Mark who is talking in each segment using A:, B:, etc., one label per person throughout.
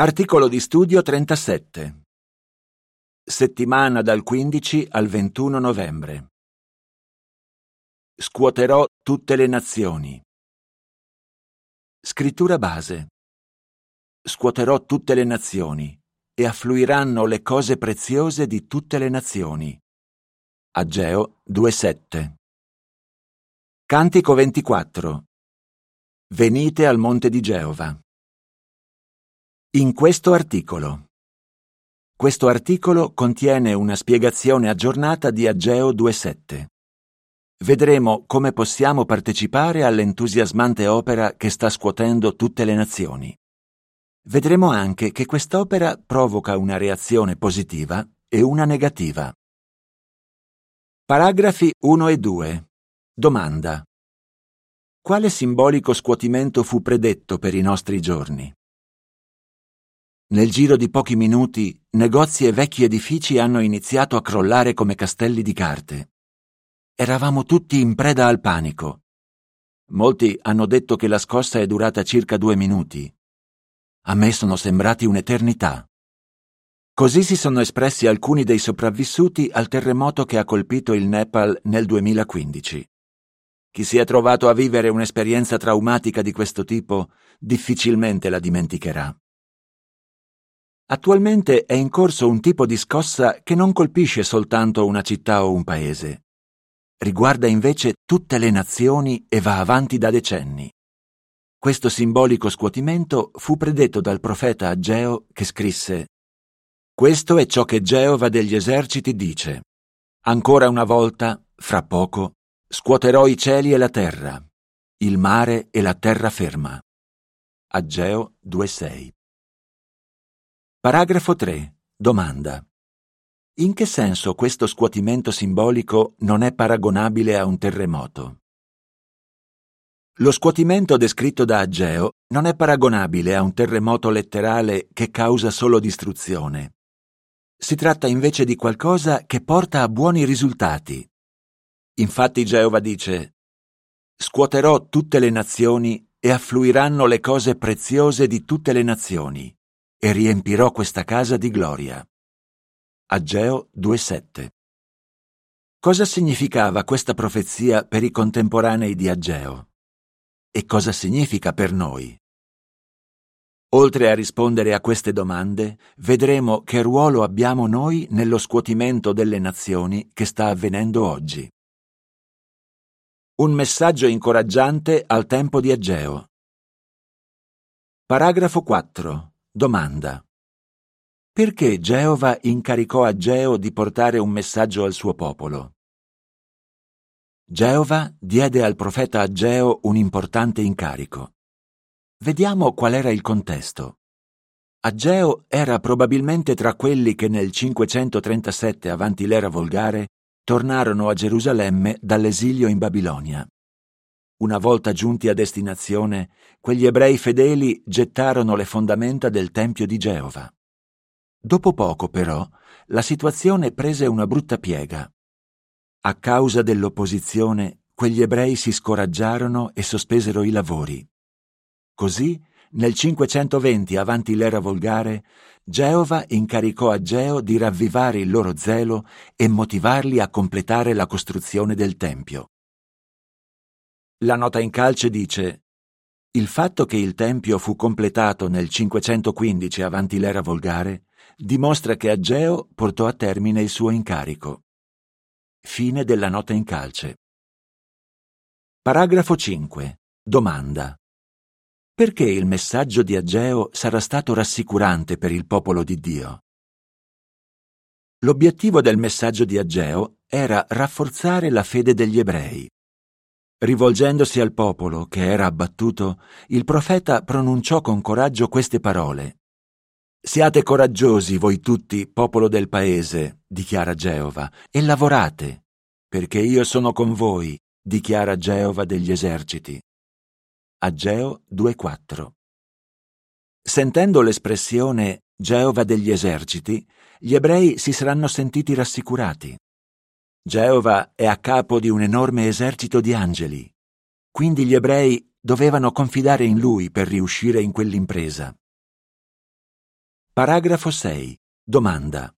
A: Articolo di studio 37. Settimana dal 15 al 21 novembre. Scuoterò tutte le nazioni. Scrittura base. Scuoterò tutte le nazioni e affluiranno le cose preziose di tutte le nazioni. Ageo 2.7. Cantico 24. Venite al monte di Geova. In questo articolo. Questo articolo contiene una spiegazione aggiornata di Ageo 2.7. Vedremo come possiamo partecipare all'entusiasmante opera che sta scuotendo tutte le nazioni. Vedremo anche che quest'opera provoca una reazione positiva e una negativa. Paragrafi 1 e 2. Domanda. Quale simbolico scuotimento fu predetto per i nostri giorni? Nel giro di pochi minuti, negozi e vecchi edifici hanno iniziato a crollare come castelli di carte. Eravamo tutti in preda al panico. Molti hanno detto che la scossa è durata circa due minuti. A me sono sembrati un'eternità. Così si sono espressi alcuni dei sopravvissuti al terremoto che ha colpito il Nepal nel 2015. Chi si è trovato a vivere un'esperienza traumatica di questo tipo difficilmente la dimenticherà. Attualmente è in corso un tipo di scossa che non colpisce soltanto una città o un paese. Riguarda invece tutte le nazioni e va avanti da decenni. Questo simbolico scuotimento fu predetto dal profeta Ageo che scrisse Questo è ciò che Geova degli eserciti dice. Ancora una volta, fra poco, Scuoterò i cieli e la terra, il mare e la terraferma. Ageo 2.6. Paragrafo 3. Domanda. In che senso questo scuotimento simbolico non è paragonabile a un terremoto? Lo scuotimento descritto da Ageo non è paragonabile a un terremoto letterale che causa solo distruzione. Si tratta invece di qualcosa che porta a buoni risultati, Infatti Geova dice, Scuoterò tutte le nazioni e affluiranno le cose preziose di tutte le nazioni, e riempirò questa casa di gloria. Ageo 2.7 Cosa significava questa profezia per i contemporanei di Ageo? E cosa significa per noi? Oltre a rispondere a queste domande, vedremo che ruolo abbiamo noi nello scuotimento delle nazioni che sta avvenendo oggi. Un messaggio incoraggiante al tempo di Ageo. Paragrafo 4. Domanda. Perché Geova incaricò Ageo di portare un messaggio al suo popolo? Geova diede al profeta Ageo un importante incarico. Vediamo qual era il contesto. Ageo era probabilmente tra quelli che nel 537 avanti l'era volgare tornarono a Gerusalemme dall'esilio in Babilonia. Una volta giunti a destinazione, quegli ebrei fedeli gettarono le fondamenta del Tempio di Geova. Dopo poco, però, la situazione prese una brutta piega. A causa dell'opposizione, quegli ebrei si scoraggiarono e sospesero i lavori. Così, nel 520 avanti l'era volgare, Geova incaricò Ageo di ravvivare il loro zelo e motivarli a completare la costruzione del Tempio. La nota in calce dice il fatto che il Tempio fu completato nel 515 avanti l'era volgare dimostra che Ageo portò a termine il suo incarico. Fine della nota in calce. Paragrafo 5. Domanda. Perché il messaggio di Ageo sarà stato rassicurante per il popolo di Dio? L'obiettivo del messaggio di Ageo era rafforzare la fede degli ebrei. Rivolgendosi al popolo che era abbattuto, il profeta pronunciò con coraggio queste parole. Siate coraggiosi voi tutti, popolo del paese, dichiara Geova, e lavorate, perché io sono con voi, dichiara Geova degli eserciti. Ageo 2.4. Sentendo l'espressione Geova degli eserciti, gli ebrei si saranno sentiti rassicurati. Geova è a capo di un enorme esercito di angeli, quindi gli ebrei dovevano confidare in lui per riuscire in quell'impresa. Paragrafo 6. Domanda.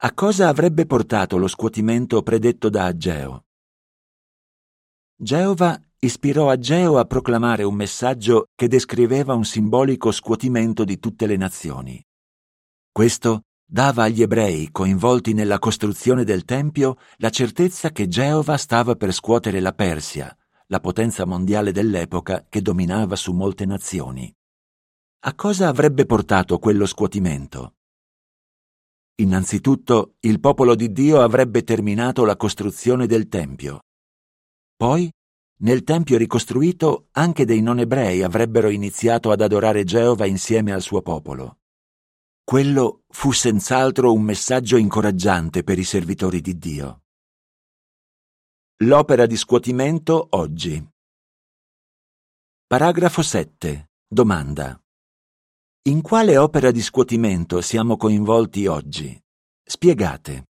A: A cosa avrebbe portato lo scuotimento predetto da Ageo? Geova ispirò Ageo a proclamare un messaggio che descriveva un simbolico scuotimento di tutte le nazioni. Questo dava agli ebrei coinvolti nella costruzione del Tempio la certezza che Geova stava per scuotere la Persia, la potenza mondiale dell'epoca che dominava su molte nazioni. A cosa avrebbe portato quello scuotimento? Innanzitutto il popolo di Dio avrebbe terminato la costruzione del Tempio. Poi, nel Tempio ricostruito, anche dei non ebrei avrebbero iniziato ad adorare Geova insieme al suo popolo. Quello fu senz'altro un messaggio incoraggiante per i servitori di Dio. L'opera di scuotimento oggi. Paragrafo 7. Domanda. In quale opera di scuotimento siamo coinvolti oggi? Spiegate.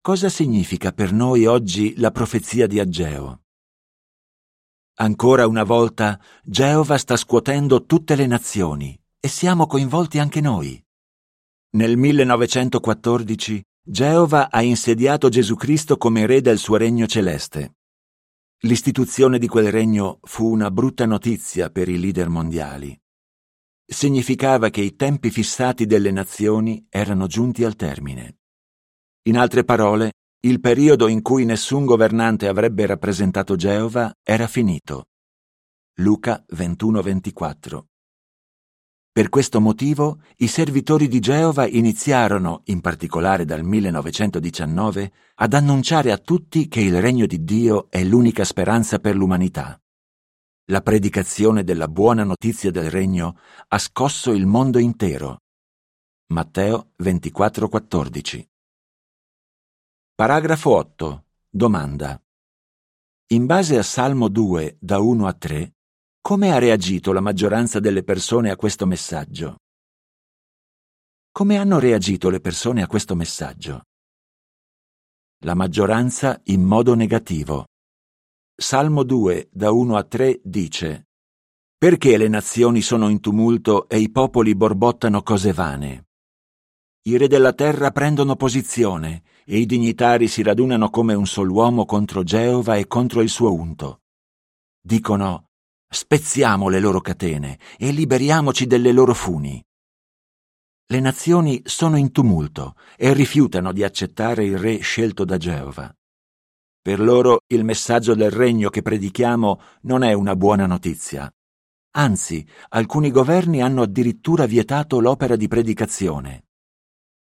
A: Cosa significa per noi oggi la profezia di Ageo? Ancora una volta Geova sta scuotendo tutte le nazioni e siamo coinvolti anche noi. Nel 1914 Geova ha insediato Gesù Cristo come re del suo regno celeste. L'istituzione di quel regno fu una brutta notizia per i leader mondiali significava che i tempi fissati delle nazioni erano giunti al termine. In altre parole, il periodo in cui nessun governante avrebbe rappresentato Geova era finito. Luca 21-24. Per questo motivo i servitori di Geova iniziarono, in particolare dal 1919, ad annunciare a tutti che il regno di Dio è l'unica speranza per l'umanità. La predicazione della buona notizia del regno ha scosso il mondo intero. Matteo 24:14 Paragrafo 8. Domanda. In base a Salmo 2, da 1 a 3, come ha reagito la maggioranza delle persone a questo messaggio? Come hanno reagito le persone a questo messaggio? La maggioranza in modo negativo. Salmo 2, da 1 a 3 dice Perché le nazioni sono in tumulto e i popoli borbottano cose vane? I re della terra prendono posizione e i dignitari si radunano come un sol uomo contro Geova e contro il suo unto. Dicono Spezziamo le loro catene e liberiamoci delle loro funi. Le nazioni sono in tumulto e rifiutano di accettare il re scelto da Geova. Per loro il messaggio del regno che predichiamo non è una buona notizia. Anzi, alcuni governi hanno addirittura vietato l'opera di predicazione.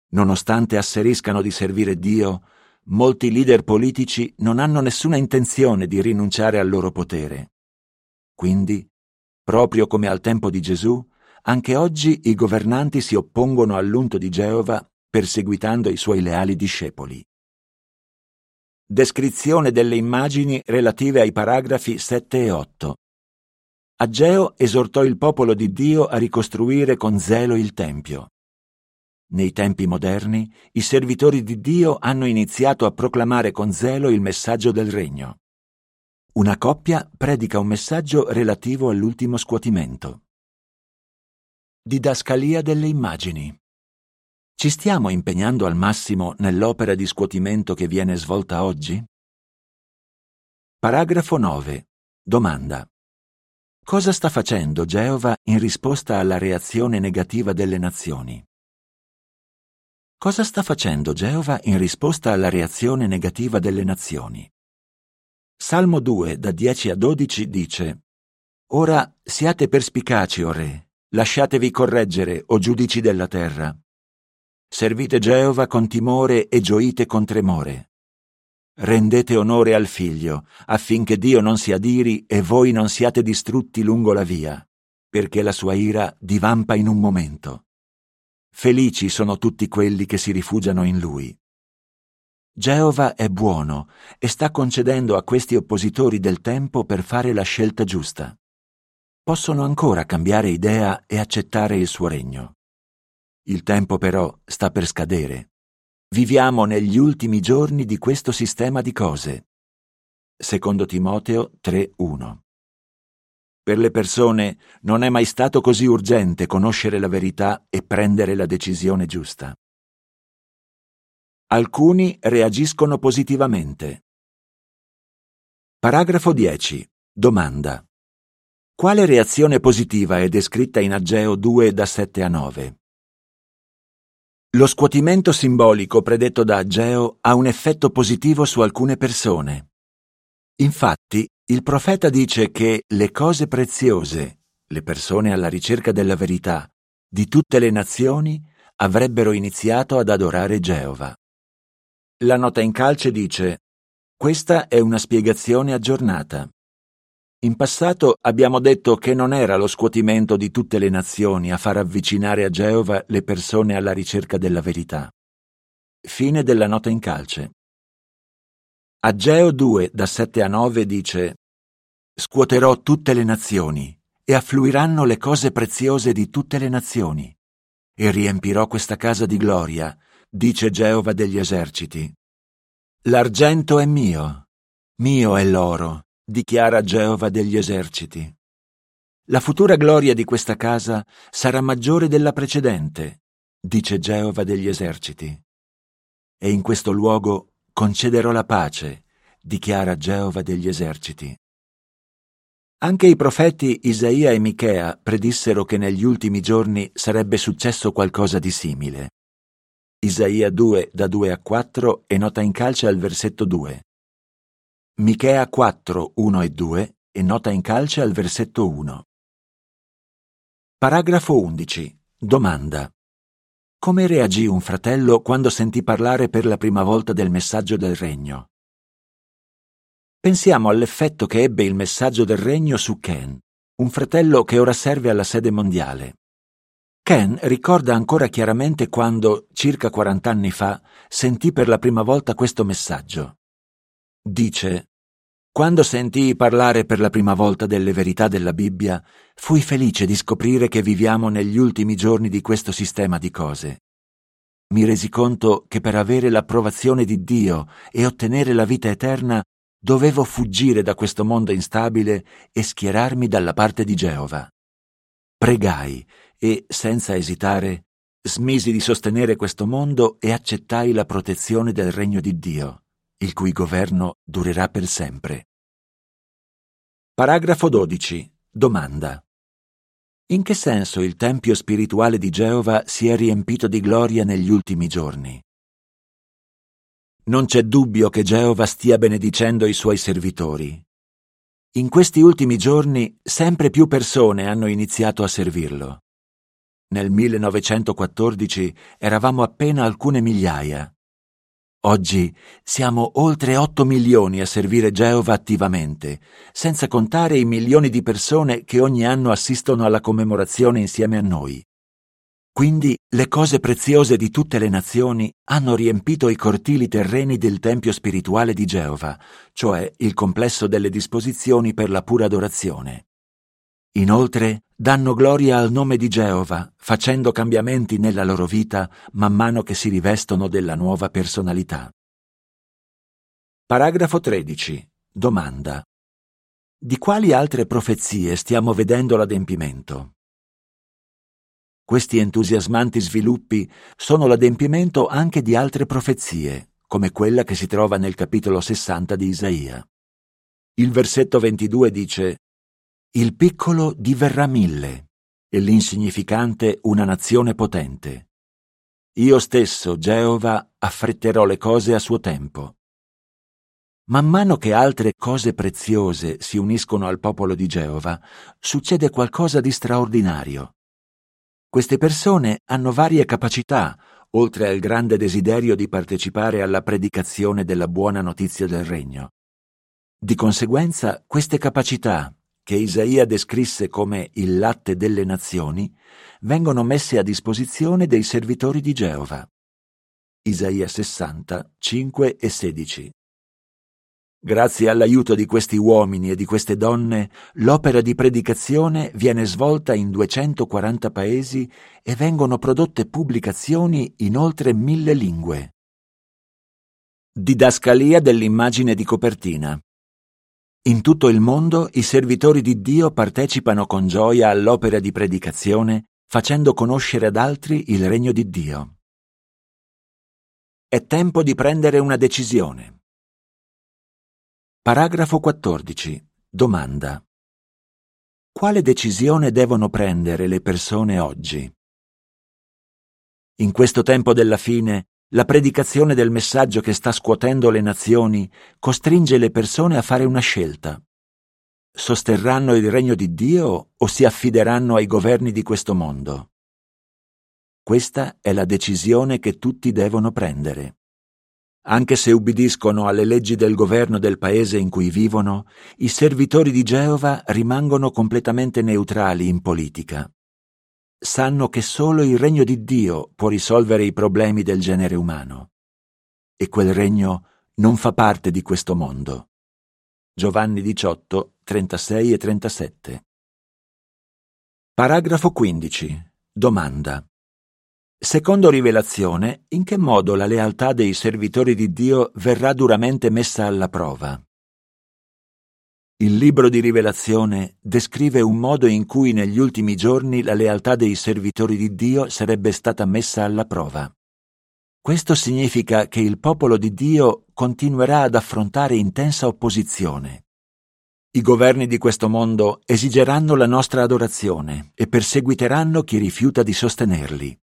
A: Nonostante asseriscano di servire Dio, molti leader politici non hanno nessuna intenzione di rinunciare al loro potere. Quindi, proprio come al tempo di Gesù, anche oggi i governanti si oppongono all'unto di Geova perseguitando i suoi leali discepoli. Descrizione delle immagini relative ai paragrafi 7 e 8. Ageo esortò il popolo di Dio a ricostruire con zelo il Tempio. Nei tempi moderni, i servitori di Dio hanno iniziato a proclamare con zelo il messaggio del regno. Una coppia predica un messaggio relativo all'ultimo scuotimento. Didascalia delle immagini. Ci stiamo impegnando al massimo nell'opera di scuotimento che viene svolta oggi? Paragrafo 9. Domanda. Cosa sta facendo Geova in risposta alla reazione negativa delle nazioni? Cosa sta facendo Geova in risposta alla reazione negativa delle nazioni? Salmo 2, da 10 a 12 dice Ora siate perspicaci, o re, lasciatevi correggere, o giudici della terra. Servite Geova con timore e gioite con tremore. Rendete onore al figlio, affinché Dio non si adiri e voi non siate distrutti lungo la via, perché la sua ira divampa in un momento. Felici sono tutti quelli che si rifugiano in lui. Geova è buono e sta concedendo a questi oppositori del tempo per fare la scelta giusta. Possono ancora cambiare idea e accettare il suo regno. Il tempo però sta per scadere. Viviamo negli ultimi giorni di questo sistema di cose. Secondo Timoteo 3.1. Per le persone non è mai stato così urgente conoscere la verità e prendere la decisione giusta. Alcuni reagiscono positivamente. Paragrafo 10. Domanda. Quale reazione positiva è descritta in Ageo 2 da 7 a 9? Lo scuotimento simbolico predetto da Ageo ha un effetto positivo su alcune persone. Infatti, il profeta dice che le cose preziose, le persone alla ricerca della verità, di tutte le nazioni avrebbero iniziato ad adorare Geova. La nota in calce dice questa è una spiegazione aggiornata. In passato abbiamo detto che non era lo scuotimento di tutte le nazioni a far avvicinare a Geova le persone alla ricerca della verità. Fine della nota in calce. Ageo 2, da 7 a 9 dice Scuoterò tutte le nazioni e affluiranno le cose preziose di tutte le nazioni e riempirò questa casa di gloria, dice Geova degli eserciti. L'argento è mio, mio è l'oro, dichiara Geova degli eserciti. La futura gloria di questa casa sarà maggiore della precedente, dice Geova degli eserciti. E in questo luogo concederò la pace, dichiara Geova degli eserciti. Anche i profeti Isaia e Michea predissero che negli ultimi giorni sarebbe successo qualcosa di simile. Isaia 2 da 2 a 4 e nota in calce al versetto 2. Michea 4, 1 e 2 e nota in calce al versetto 1. Paragrafo 11. Domanda. Come reagì un fratello quando sentì parlare per la prima volta del messaggio del regno? Pensiamo all'effetto che ebbe il messaggio del regno su Ken, un fratello che ora serve alla sede mondiale. Ken ricorda ancora chiaramente quando, circa 40 anni fa, sentì per la prima volta questo messaggio. Dice, quando sentii parlare per la prima volta delle verità della Bibbia, fui felice di scoprire che viviamo negli ultimi giorni di questo sistema di cose. Mi resi conto che per avere l'approvazione di Dio e ottenere la vita eterna dovevo fuggire da questo mondo instabile e schierarmi dalla parte di Geova. Pregai e, senza esitare, smisi di sostenere questo mondo e accettai la protezione del regno di Dio il cui governo durerà per sempre. Paragrafo 12. Domanda. In che senso il tempio spirituale di Geova si è riempito di gloria negli ultimi giorni? Non c'è dubbio che Geova stia benedicendo i suoi servitori. In questi ultimi giorni sempre più persone hanno iniziato a servirlo. Nel 1914 eravamo appena alcune migliaia. Oggi siamo oltre 8 milioni a servire Geova attivamente, senza contare i milioni di persone che ogni anno assistono alla commemorazione insieme a noi. Quindi le cose preziose di tutte le nazioni hanno riempito i cortili terreni del Tempio spirituale di Geova, cioè il complesso delle disposizioni per la pura adorazione. Inoltre danno gloria al nome di Geova, facendo cambiamenti nella loro vita man mano che si rivestono della nuova personalità. Paragrafo 13. Domanda. Di quali altre profezie stiamo vedendo l'adempimento? Questi entusiasmanti sviluppi sono l'adempimento anche di altre profezie, come quella che si trova nel capitolo 60 di Isaia. Il versetto 22 dice il piccolo diverrà mille e l'insignificante una nazione potente. Io stesso, Geova, affretterò le cose a suo tempo. Man mano che altre cose preziose si uniscono al popolo di Geova, succede qualcosa di straordinario. Queste persone hanno varie capacità, oltre al grande desiderio di partecipare alla predicazione della buona notizia del regno. Di conseguenza, queste capacità, che Isaia descrisse come il latte delle nazioni, vengono messe a disposizione dei servitori di Geova. Isaia 60, 5 e 16. Grazie all'aiuto di questi uomini e di queste donne, l'opera di predicazione viene svolta in 240 paesi e vengono prodotte pubblicazioni in oltre mille lingue. Didascalia dell'immagine di copertina. In tutto il mondo i servitori di Dio partecipano con gioia all'opera di predicazione, facendo conoscere ad altri il regno di Dio. È tempo di prendere una decisione. Paragrafo 14. Domanda. Quale decisione devono prendere le persone oggi? In questo tempo della fine, la predicazione del messaggio che sta scuotendo le nazioni costringe le persone a fare una scelta. Sosterranno il regno di Dio o si affideranno ai governi di questo mondo? Questa è la decisione che tutti devono prendere. Anche se ubbidiscono alle leggi del governo del paese in cui vivono, i servitori di Geova rimangono completamente neutrali in politica. Sanno che solo il regno di Dio può risolvere i problemi del genere umano. E quel regno non fa parte di questo mondo. Giovanni 18, 36 e 37. Paragrafo 15. Domanda. Secondo rivelazione, in che modo la lealtà dei servitori di Dio verrà duramente messa alla prova? Il libro di rivelazione descrive un modo in cui negli ultimi giorni la lealtà dei servitori di Dio sarebbe stata messa alla prova. Questo significa che il popolo di Dio continuerà ad affrontare intensa opposizione. I governi di questo mondo esigeranno la nostra adorazione e perseguiteranno chi rifiuta di sostenerli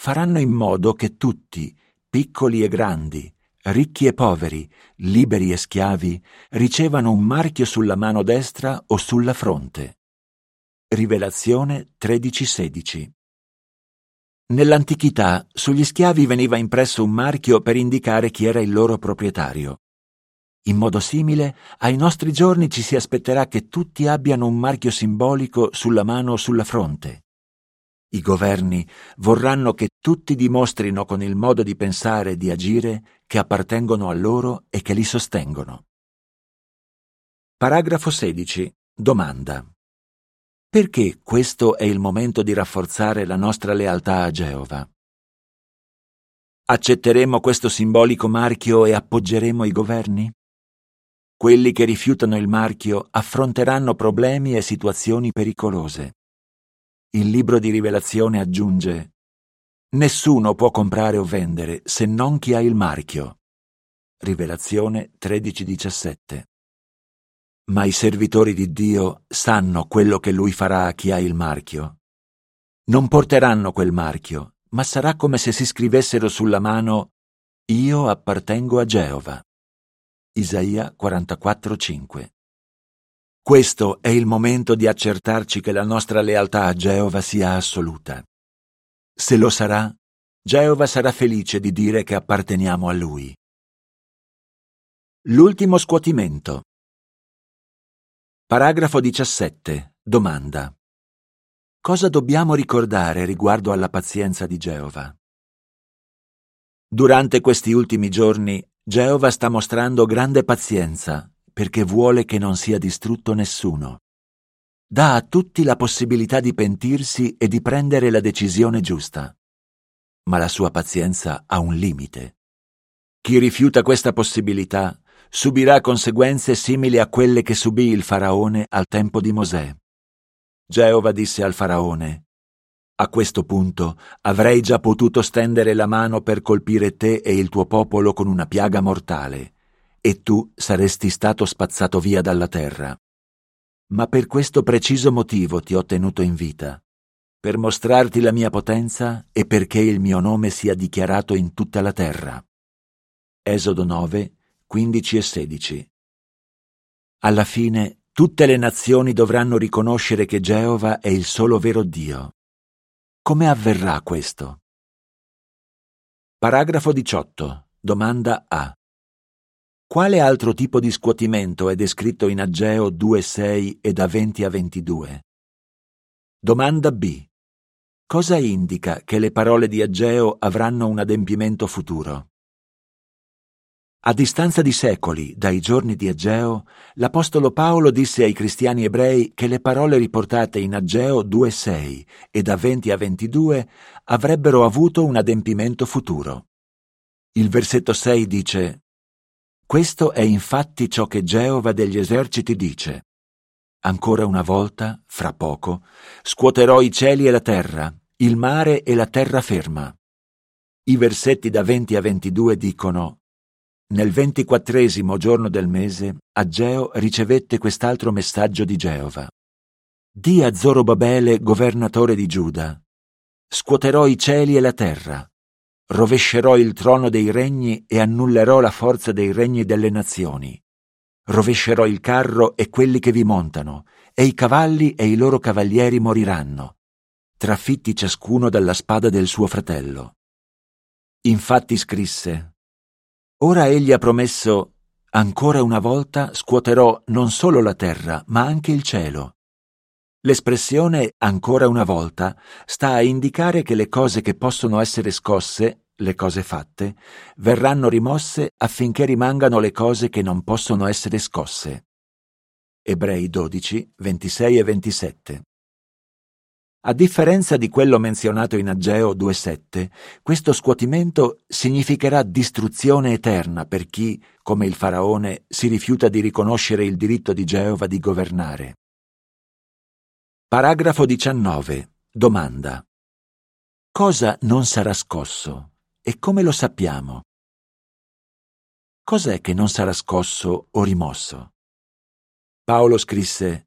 A: faranno in modo che tutti, piccoli e grandi, ricchi e poveri, liberi e schiavi, ricevano un marchio sulla mano destra o sulla fronte. Rivelazione 13:16 Nell'antichità sugli schiavi veniva impresso un marchio per indicare chi era il loro proprietario. In modo simile, ai nostri giorni ci si aspetterà che tutti abbiano un marchio simbolico sulla mano o sulla fronte. I governi vorranno che tutti dimostrino con il modo di pensare e di agire che appartengono a loro e che li sostengono. Paragrafo 16. Domanda. Perché questo è il momento di rafforzare la nostra lealtà a Geova? Accetteremo questo simbolico marchio e appoggeremo i governi? Quelli che rifiutano il marchio affronteranno problemi e situazioni pericolose. Il libro di rivelazione aggiunge Nessuno può comprare o vendere se non chi ha il marchio. Rivelazione 13:17. Ma i servitori di Dio sanno quello che lui farà a chi ha il marchio. Non porteranno quel marchio, ma sarà come se si scrivessero sulla mano Io appartengo a Geova. Isaia 44:5. Questo è il momento di accertarci che la nostra lealtà a Geova sia assoluta. Se lo sarà, Geova sarà felice di dire che apparteniamo a Lui. L'ultimo scuotimento. Paragrafo 17. Domanda. Cosa dobbiamo ricordare riguardo alla pazienza di Geova? Durante questi ultimi giorni, Geova sta mostrando grande pazienza perché vuole che non sia distrutto nessuno. Dà a tutti la possibilità di pentirsi e di prendere la decisione giusta. Ma la sua pazienza ha un limite. Chi rifiuta questa possibilità subirà conseguenze simili a quelle che subì il faraone al tempo di Mosè. Geova disse al faraone, a questo punto avrei già potuto stendere la mano per colpire te e il tuo popolo con una piaga mortale, e tu saresti stato spazzato via dalla terra. Ma per questo preciso motivo ti ho tenuto in vita, per mostrarti la mia potenza e perché il mio nome sia dichiarato in tutta la terra. Esodo 9, 15 e 16. Alla fine tutte le nazioni dovranno riconoscere che Geova è il solo vero Dio. Come avverrà questo? Paragrafo 18. Domanda A. Quale altro tipo di scuotimento è descritto in Ageo 2.6 e da 20 a 22? Domanda B. Cosa indica che le parole di Ageo avranno un adempimento futuro? A distanza di secoli dai giorni di Ageo, l'Apostolo Paolo disse ai cristiani ebrei che le parole riportate in Ageo 2.6 e da 20 a 22 avrebbero avuto un adempimento futuro. Il versetto 6 dice Questo è infatti ciò che Geova degli eserciti dice. Ancora una volta, fra poco, scuoterò i cieli e la terra, il mare e la terraferma. I versetti da 20 a 22 dicono Nel ventiquattresimo giorno del mese, Ageo ricevette quest'altro messaggio di Geova. Di a Zorobabele, governatore di Giuda, scuoterò i cieli e la terra, rovescerò il trono dei regni e annullerò la forza dei regni delle nazioni. Rovescerò il carro e quelli che vi montano, e i cavalli e i loro cavalieri moriranno, trafitti ciascuno dalla spada del suo fratello. Infatti scrisse, Ora egli ha promesso, ancora una volta scuoterò non solo la terra, ma anche il cielo. L'espressione ancora una volta sta a indicare che le cose che possono essere scosse, le cose fatte, verranno rimosse affinché rimangano le cose che non possono essere scosse. Ebrei 12, 26 e 27. A differenza di quello menzionato in Ageo 2.7, questo scuotimento significherà distruzione eterna per chi, come il faraone, si rifiuta di riconoscere il diritto di Geova di governare. Paragrafo 19. Domanda. Cosa non sarà scosso e come lo sappiamo? Cos'è che non sarà scosso o rimosso? Paolo scrisse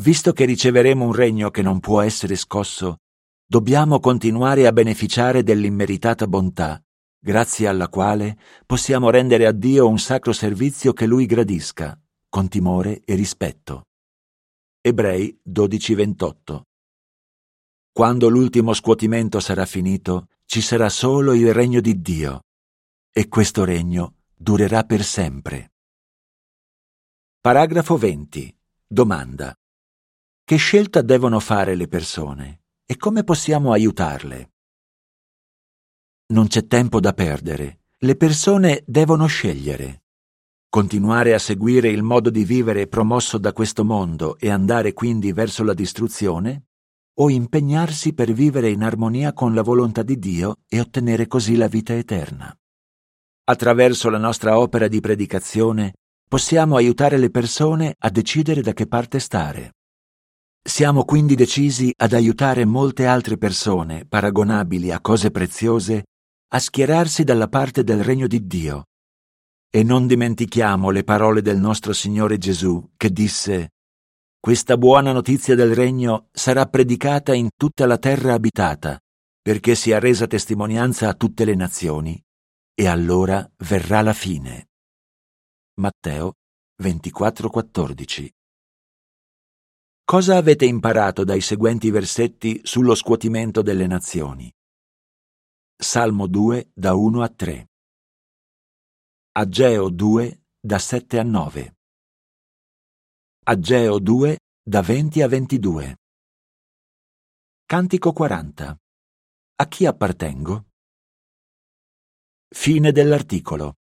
A: Visto che riceveremo un regno che non può essere scosso, dobbiamo continuare a beneficiare dell'immeritata bontà, grazie alla quale possiamo rendere a Dio un sacro servizio che Lui gradisca, con timore e rispetto. Ebrei 12:28 Quando l'ultimo scuotimento sarà finito, ci sarà solo il regno di Dio, e questo regno durerà per sempre. Paragrafo 20. Domanda. Che scelta devono fare le persone e come possiamo aiutarle? Non c'è tempo da perdere. Le persone devono scegliere. Continuare a seguire il modo di vivere promosso da questo mondo e andare quindi verso la distruzione? O impegnarsi per vivere in armonia con la volontà di Dio e ottenere così la vita eterna? Attraverso la nostra opera di predicazione possiamo aiutare le persone a decidere da che parte stare. Siamo quindi decisi ad aiutare molte altre persone, paragonabili a cose preziose, a schierarsi dalla parte del regno di Dio e non dimentichiamo le parole del nostro Signore Gesù, che disse Questa buona notizia del regno sarà predicata in tutta la terra abitata, perché sia resa testimonianza a tutte le nazioni, e allora verrà la fine. Matteo 24:14 Cosa avete imparato dai seguenti versetti sullo scuotimento delle nazioni? Salmo 2 da 1 a 3 Ageo 2 da 7 a 9. Ageo 2 da 20 a 22. Cantico 40. A chi appartengo? Fine dell'articolo.